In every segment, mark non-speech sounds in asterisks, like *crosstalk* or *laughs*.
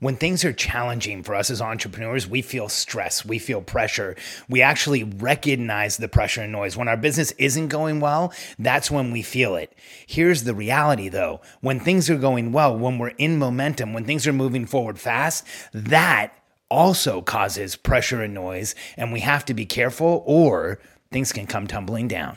When things are challenging for us as entrepreneurs, we feel stress, we feel pressure. We actually recognize the pressure and noise. When our business isn't going well, that's when we feel it. Here's the reality though when things are going well, when we're in momentum, when things are moving forward fast, that also causes pressure and noise, and we have to be careful or things can come tumbling down.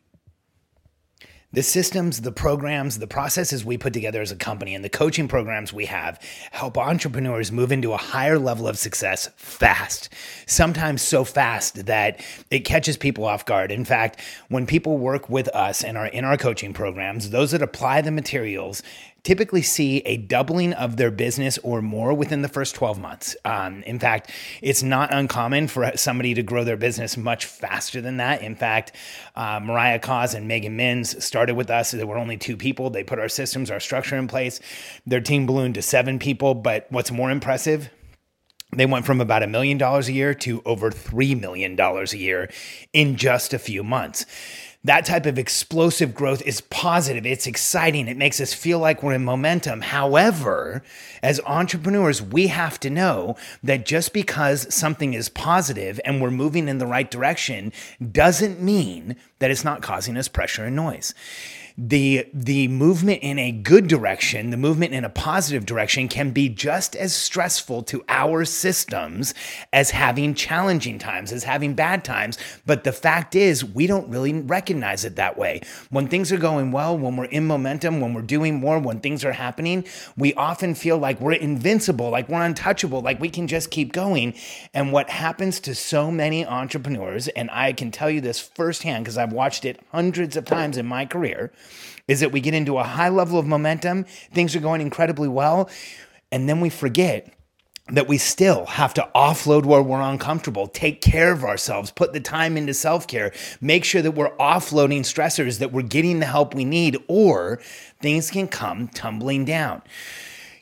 the systems, the programs, the processes we put together as a company, and the coaching programs we have help entrepreneurs move into a higher level of success fast. Sometimes so fast that it catches people off guard. In fact, when people work with us and are in our coaching programs, those that apply the materials typically see a doubling of their business or more within the first 12 months. Um, in fact, it's not uncommon for somebody to grow their business much faster than that. In fact, uh, Mariah Coz and Megan Minns started with us. There were only two people. They put our systems, our structure in place. Their team ballooned to seven people. But what's more impressive, they went from about a million dollars a year to over $3 million a year in just a few months that type of explosive growth is positive. It's exciting. It makes us feel like we're in momentum. However, as entrepreneurs, we have to know that just because something is positive and we're moving in the right direction doesn't mean that it's not causing us pressure and noise the the movement in a good direction, the movement in a positive direction can be just as stressful to our systems as having challenging times, as having bad times. But the fact is, we don't really recognize it that way. When things are going well, when we're in momentum, when we're doing more, when things are happening, we often feel like we're invincible, like we're untouchable, like we can just keep going. And what happens to so many entrepreneurs, and I can tell you this firsthand because I've watched it hundreds of times in my career is that we get into a high level of momentum, things are going incredibly well, and then we forget that we still have to offload where we're uncomfortable, take care of ourselves, put the time into self care, make sure that we're offloading stressors, that we're getting the help we need, or things can come tumbling down.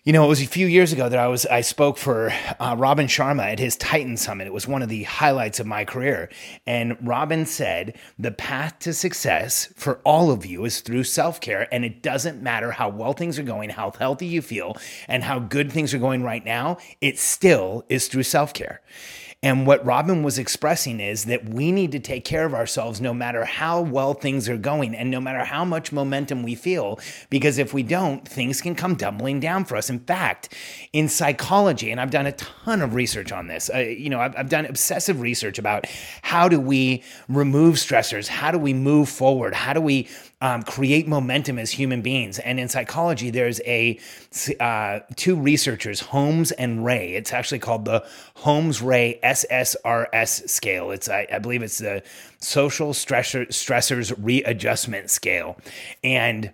You know, it was a few years ago that I was I spoke for uh, Robin Sharma at his Titan Summit. It was one of the highlights of my career, and Robin said the path to success for all of you is through self care, and it doesn't matter how well things are going, how healthy you feel, and how good things are going right now. It still is through self care. And what Robin was expressing is that we need to take care of ourselves no matter how well things are going and no matter how much momentum we feel, because if we don't, things can come tumbling down for us. In fact, in psychology, and I've done a ton of research on this, uh, you know, I've, I've done obsessive research about how do we remove stressors? How do we move forward? How do we um, create momentum as human beings. And in psychology, there's a uh, two researchers, Holmes and Rahe. It's actually called the Holmes Rahe SSRS scale. It's I, I believe it's the Social Stressor, Stressors Readjustment Scale, and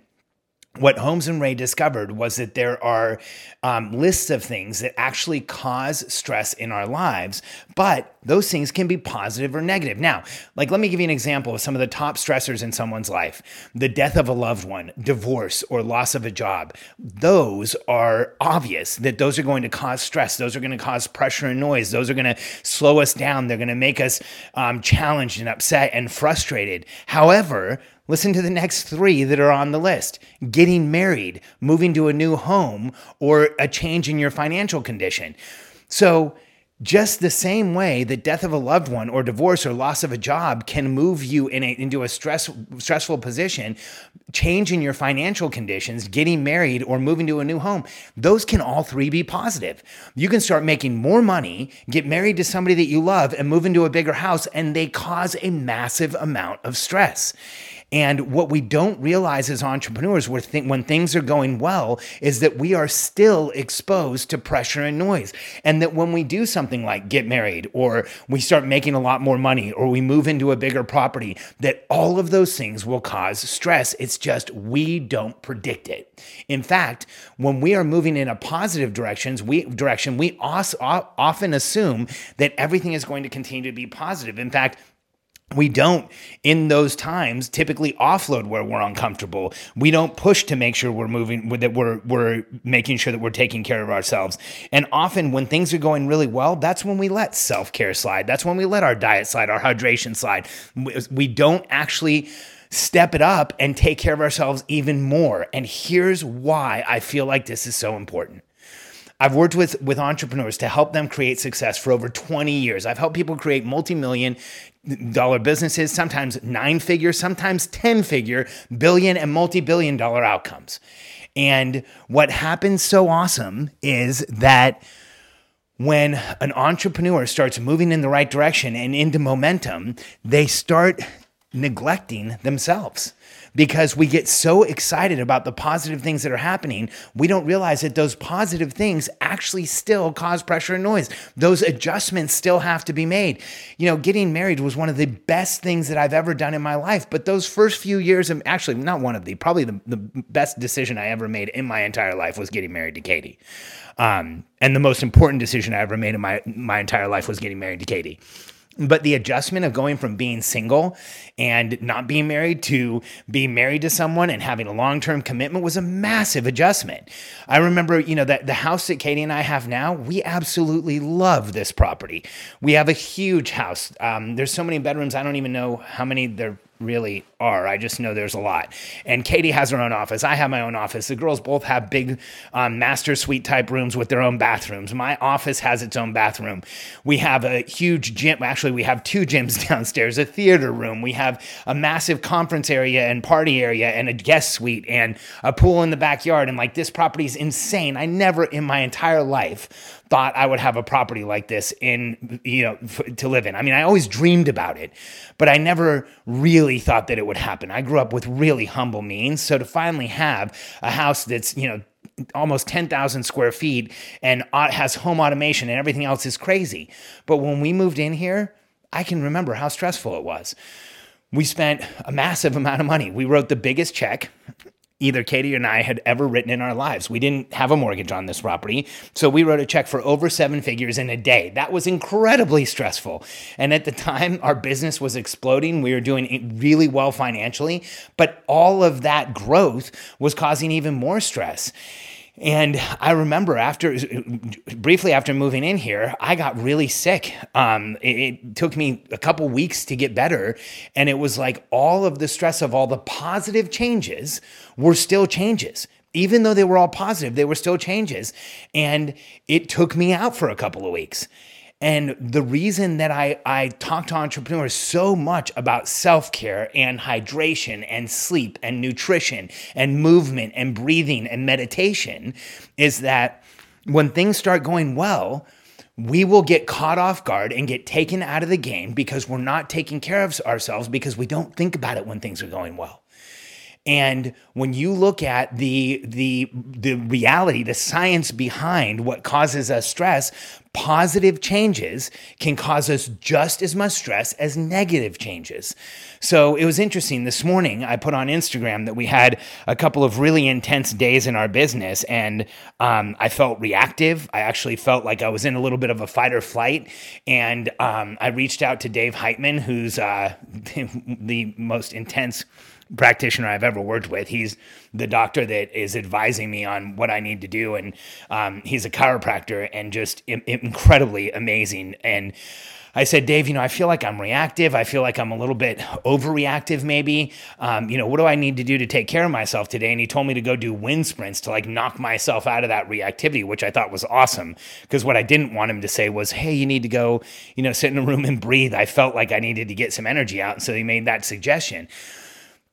what Holmes and Rahe discovered was that there are um, lists of things that actually cause stress in our lives, but those things can be positive or negative. Now, like, let me give you an example of some of the top stressors in someone's life the death of a loved one, divorce, or loss of a job. Those are obvious that those are going to cause stress. Those are going to cause pressure and noise. Those are going to slow us down. They're going to make us um, challenged and upset and frustrated. However, Listen to the next three that are on the list getting married, moving to a new home, or a change in your financial condition. So, just the same way that death of a loved one or divorce or loss of a job can move you in a, into a stress, stressful position, change in your financial conditions, getting married or moving to a new home, those can all three be positive. You can start making more money, get married to somebody that you love, and move into a bigger house, and they cause a massive amount of stress. And what we don't realize as entrepreneurs when things are going well is that we are still exposed to pressure and noise. And that when we do something like get married or we start making a lot more money or we move into a bigger property, that all of those things will cause stress. It's just we don't predict it. In fact, when we are moving in a positive directions, we direction, we often assume that everything is going to continue to be positive. In fact, we don't in those times typically offload where we're uncomfortable. We don't push to make sure we're moving that we're we're making sure that we're taking care of ourselves. And often when things are going really well that's when we let self-care slide. That's when we let our diet slide our hydration slide. We don't actually step it up and take care of ourselves even more. And here's why i feel like this is so important I've worked with, with entrepreneurs to help them create success for over 20 years. I've helped people create multi million dollar businesses, sometimes nine figure, sometimes 10 figure, billion and multi billion dollar outcomes. And what happens so awesome is that when an entrepreneur starts moving in the right direction and into momentum, they start neglecting themselves because we get so excited about the positive things that are happening, we don't realize that those positive things actually still cause pressure and noise. Those adjustments still have to be made. You know, getting married was one of the best things that I've ever done in my life, but those first few years, of actually not one of the, probably the, the best decision I ever made in my entire life was getting married to Katie. Um, and the most important decision I ever made in my my entire life was getting married to Katie. But the adjustment of going from being single and not being married to being married to someone and having a long term commitment was a massive adjustment. I remember, you know, that the house that Katie and I have now, we absolutely love this property. We have a huge house. Um, there's so many bedrooms, I don't even know how many there really are. I just know there's a lot. And Katie has her own office. I have my own office. The girls both have big um, master suite type rooms with their own bathrooms. My office has its own bathroom. We have a huge gym. Actually, we have two gyms *laughs* downstairs, a theater room. We have a massive conference area and party area and a guest suite and a pool in the backyard. And like this property is insane. I never in my entire life thought I would have a property like this in, you know, to live in. I mean, I always dreamed about it, but I never really thought that it would happen. I grew up with really humble means. So to finally have a house that's, you know, almost 10,000 square feet and has home automation and everything else is crazy. But when we moved in here, I can remember how stressful it was. We spent a massive amount of money. We wrote the biggest check either Katie and I had ever written in our lives. We didn't have a mortgage on this property. So we wrote a check for over seven figures in a day. That was incredibly stressful. And at the time, our business was exploding. We were doing really well financially, but all of that growth was causing even more stress. And I remember after, briefly after moving in here, I got really sick. Um, it, it, took me a couple weeks to get better. And it was like all of the stress of all the positive changes were still changes. Even though they were all positive, they were still changes. And it took me out for a couple of weeks. And the reason that I, I talk to entrepreneurs so much about self care and hydration and sleep and nutrition and movement and breathing and meditation is that when things start going well, we will get caught off guard and get taken out of the game because we're not taking care of ourselves because we don't think about it when things are going well. And when you look at the the the reality, the science behind what causes us stress, positive changes can cause us just as much stress as negative changes. So it was interesting. This morning, I put on Instagram that we had a couple of really intense days in our business, and um, I felt reactive. I actually felt like I was in a little bit of a fight or flight. And um, I reached out to Dave Heitman, who's uh, *laughs* the most intense practitioner I've ever worked with. He's the doctor that is advising me on what I need to do, and um, he's a chiropractor and just Im- incredibly amazing. And I said, Dave, you know, I feel like I'm reactive. I feel like I'm a little bit overreactive, maybe. Um, you know, what do I need to do to take care of myself today? And he told me to go do wind sprints to like knock myself out of that reactivity, which I thought was awesome. Because what I didn't want him to say was, hey, you need to go, you know, sit in a room and breathe. I felt like I needed to get some energy out. And so he made that suggestion.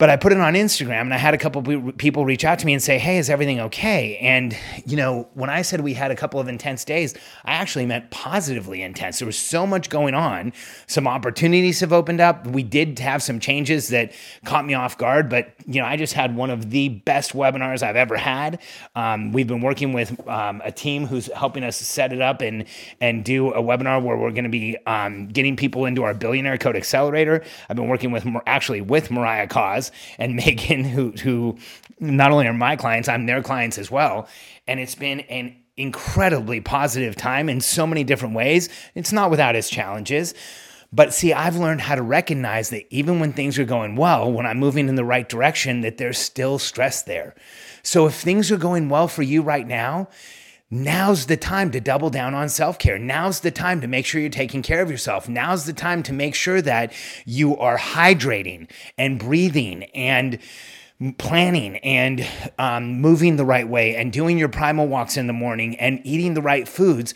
But I put it on Instagram and I had a couple people reach out to me and say, Hey, is everything okay? And, you know, when I said we had a couple of intense days, I actually meant positively intense. There was so much going on. Some opportunities have opened up. We did have some changes that caught me off guard, but, you know, I just had one of the best webinars I've ever had. Um, we've been working with um, a team who's helping us set it up and, and do a webinar where we're going to be um, getting people into our Billionaire Code Accelerator. I've been working with actually with Mariah Coz and *laughs* Megan, who who not only are my clients, I'm their clients as well. And it's been an incredibly positive time in so many different ways. It's not without its challenges. But see, I've learned how to recognize that even when things are going well, when I'm moving in the right direction, that there's still stress there. So if things are going well for you right now, Now's the time to double down on self care. Now's the time to make sure you're taking care of yourself. Now's the time to make sure that you are hydrating and breathing and planning and um, moving the right way and doing your primal walks in the morning and eating the right foods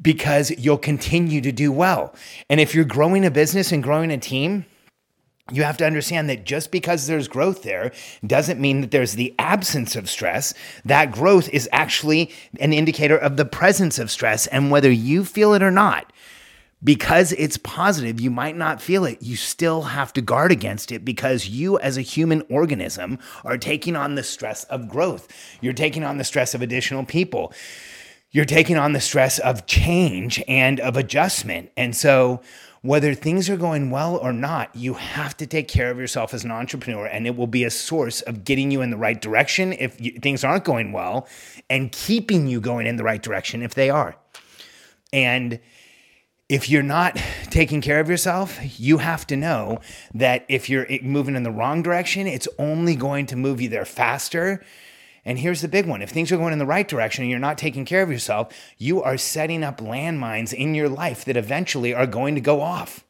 because you'll continue to do well. And if you're growing a business and growing a team, you have to understand that just because there's growth there doesn't mean that there's the absence of stress. That growth is actually an indicator of the presence of stress. And whether you feel it or not, because it's positive, you might not feel it. You still have to guard against it because you, as a human organism, are taking on the stress of growth. You're taking on the stress of additional people. You're taking on the stress of change and of adjustment. And so, whether things are going well or not, you have to take care of yourself as an entrepreneur, and it will be a source of getting you in the right direction if you, things aren't going well, and keeping you going in the right direction if they are. And if you're not taking care of yourself, you have to know that if you're moving in the wrong direction, it's only going to move you there faster and here's the big one if things are going in the right direction and you're not taking care of yourself, you are setting up landmines in your life that eventually are going to go off.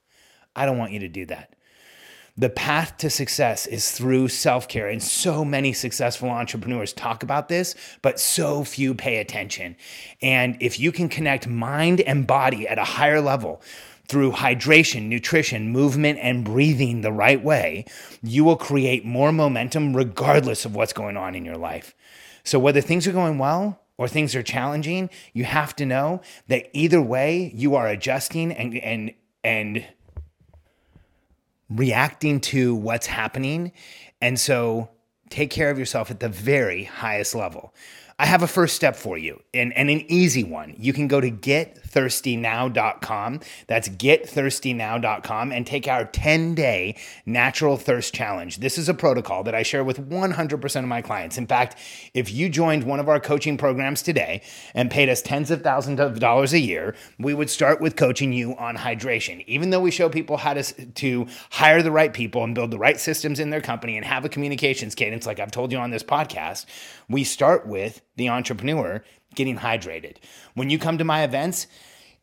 I don't want you to do that. The path to success is through self care. And so many successful entrepreneurs talk about this, but so few pay attention. And if you can connect mind and body at a higher level, through hydration, nutrition, movement, and breathing the right way, you will create more momentum regardless of what's going on in your life. So, whether things are going well or things are challenging, you have to know that either way, you are adjusting and, and, and reacting to what's happening. And so, take care of yourself at the very highest level. I have a first step for you and, and an easy one. You can go to getthirstynow.com. That's getthirstynow.com and take our 10 day natural thirst challenge. This is a protocol that I share with 100% of my clients. In fact, if you joined one of our coaching programs today and paid us tens of thousands of dollars a year, we would start with coaching you on hydration. Even though we show people how to, to hire the right people and build the right systems in their company and have a communications cadence, like I've told you on this podcast, we start with the entrepreneur getting hydrated. When you come to my events,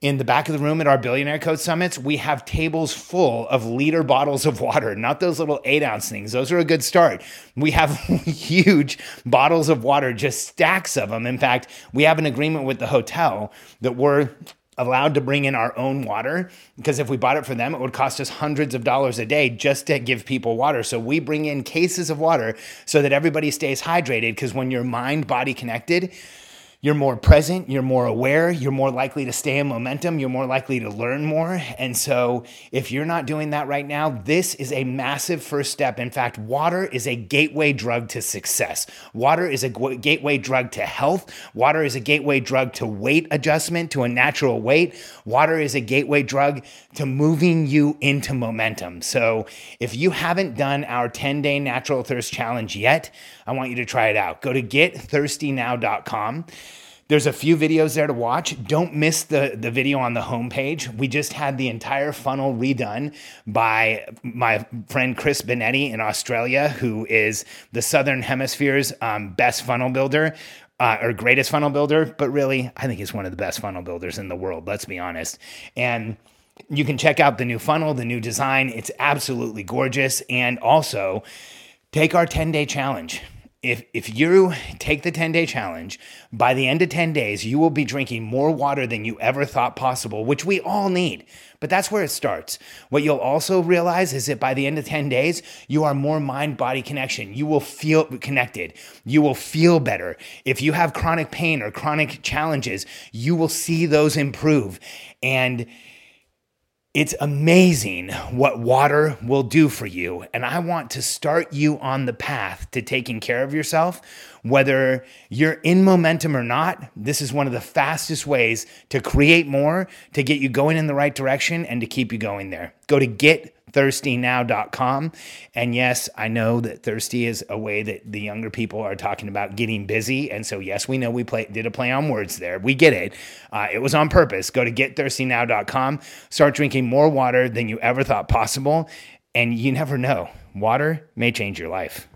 in the back of the room at our billionaire code summits, we have tables full of liter bottles of water, not those little eight ounce things. Those are a good start. We have *laughs* huge bottles of water, just stacks of them. In fact, we have an agreement with the hotel that we're allowed to bring in our own water because if we bought it for them, it would cost us hundreds of dollars a day just to give people water. So we bring in cases of water so that everybody stays hydrated because when you're mind body connected, you're more present, you're more aware, you're more likely to stay in momentum, you're more likely to learn more. And so, if you're not doing that right now, this is a massive first step. In fact, water is a gateway drug to success. Water is a gateway drug to health. Water is a gateway drug to weight adjustment, to a natural weight. Water is a gateway drug to moving you into momentum. So, if you haven't done our 10 day natural thirst challenge yet, I want you to try it out. Go to getthirstynow.com. There's a few videos there to watch. Don't miss the, the video on the homepage. We just had the entire funnel redone by my friend Chris Benetti in Australia, who is the Southern Hemisphere's um, best funnel builder. Uh, or greatest funnel builder, but really, I think he's one of the best funnel builders in the world. Let's be honest. And you can check out the new funnel, the new design. It's absolutely gorgeous. And also, take our 10 day challenge. If, if you take the 10 day challenge, by the end of 10 days, you will be drinking more water than you ever thought possible, which we all need. But that's where it starts. What you'll also realize is that by the end of 10 days, you are more mind body connection. You will feel connected. You will feel better. If you have chronic pain or chronic challenges, you will see those improve. And it's amazing what water will do for you. And I want to start you on the path to taking care of yourself. Whether you're in momentum or not, this is one of the fastest ways to create more, to get you going in the right direction, and to keep you going there. Go to get thirstynow.com. And yes, I know that thirsty is a way that the younger people are talking about getting busy. And so, yes, we know we play, did a play on words there. We get it. Uh, it was on purpose. Go to getthirstynow.com. Start drinking more water than you ever thought possible. And you never know, water may change your life.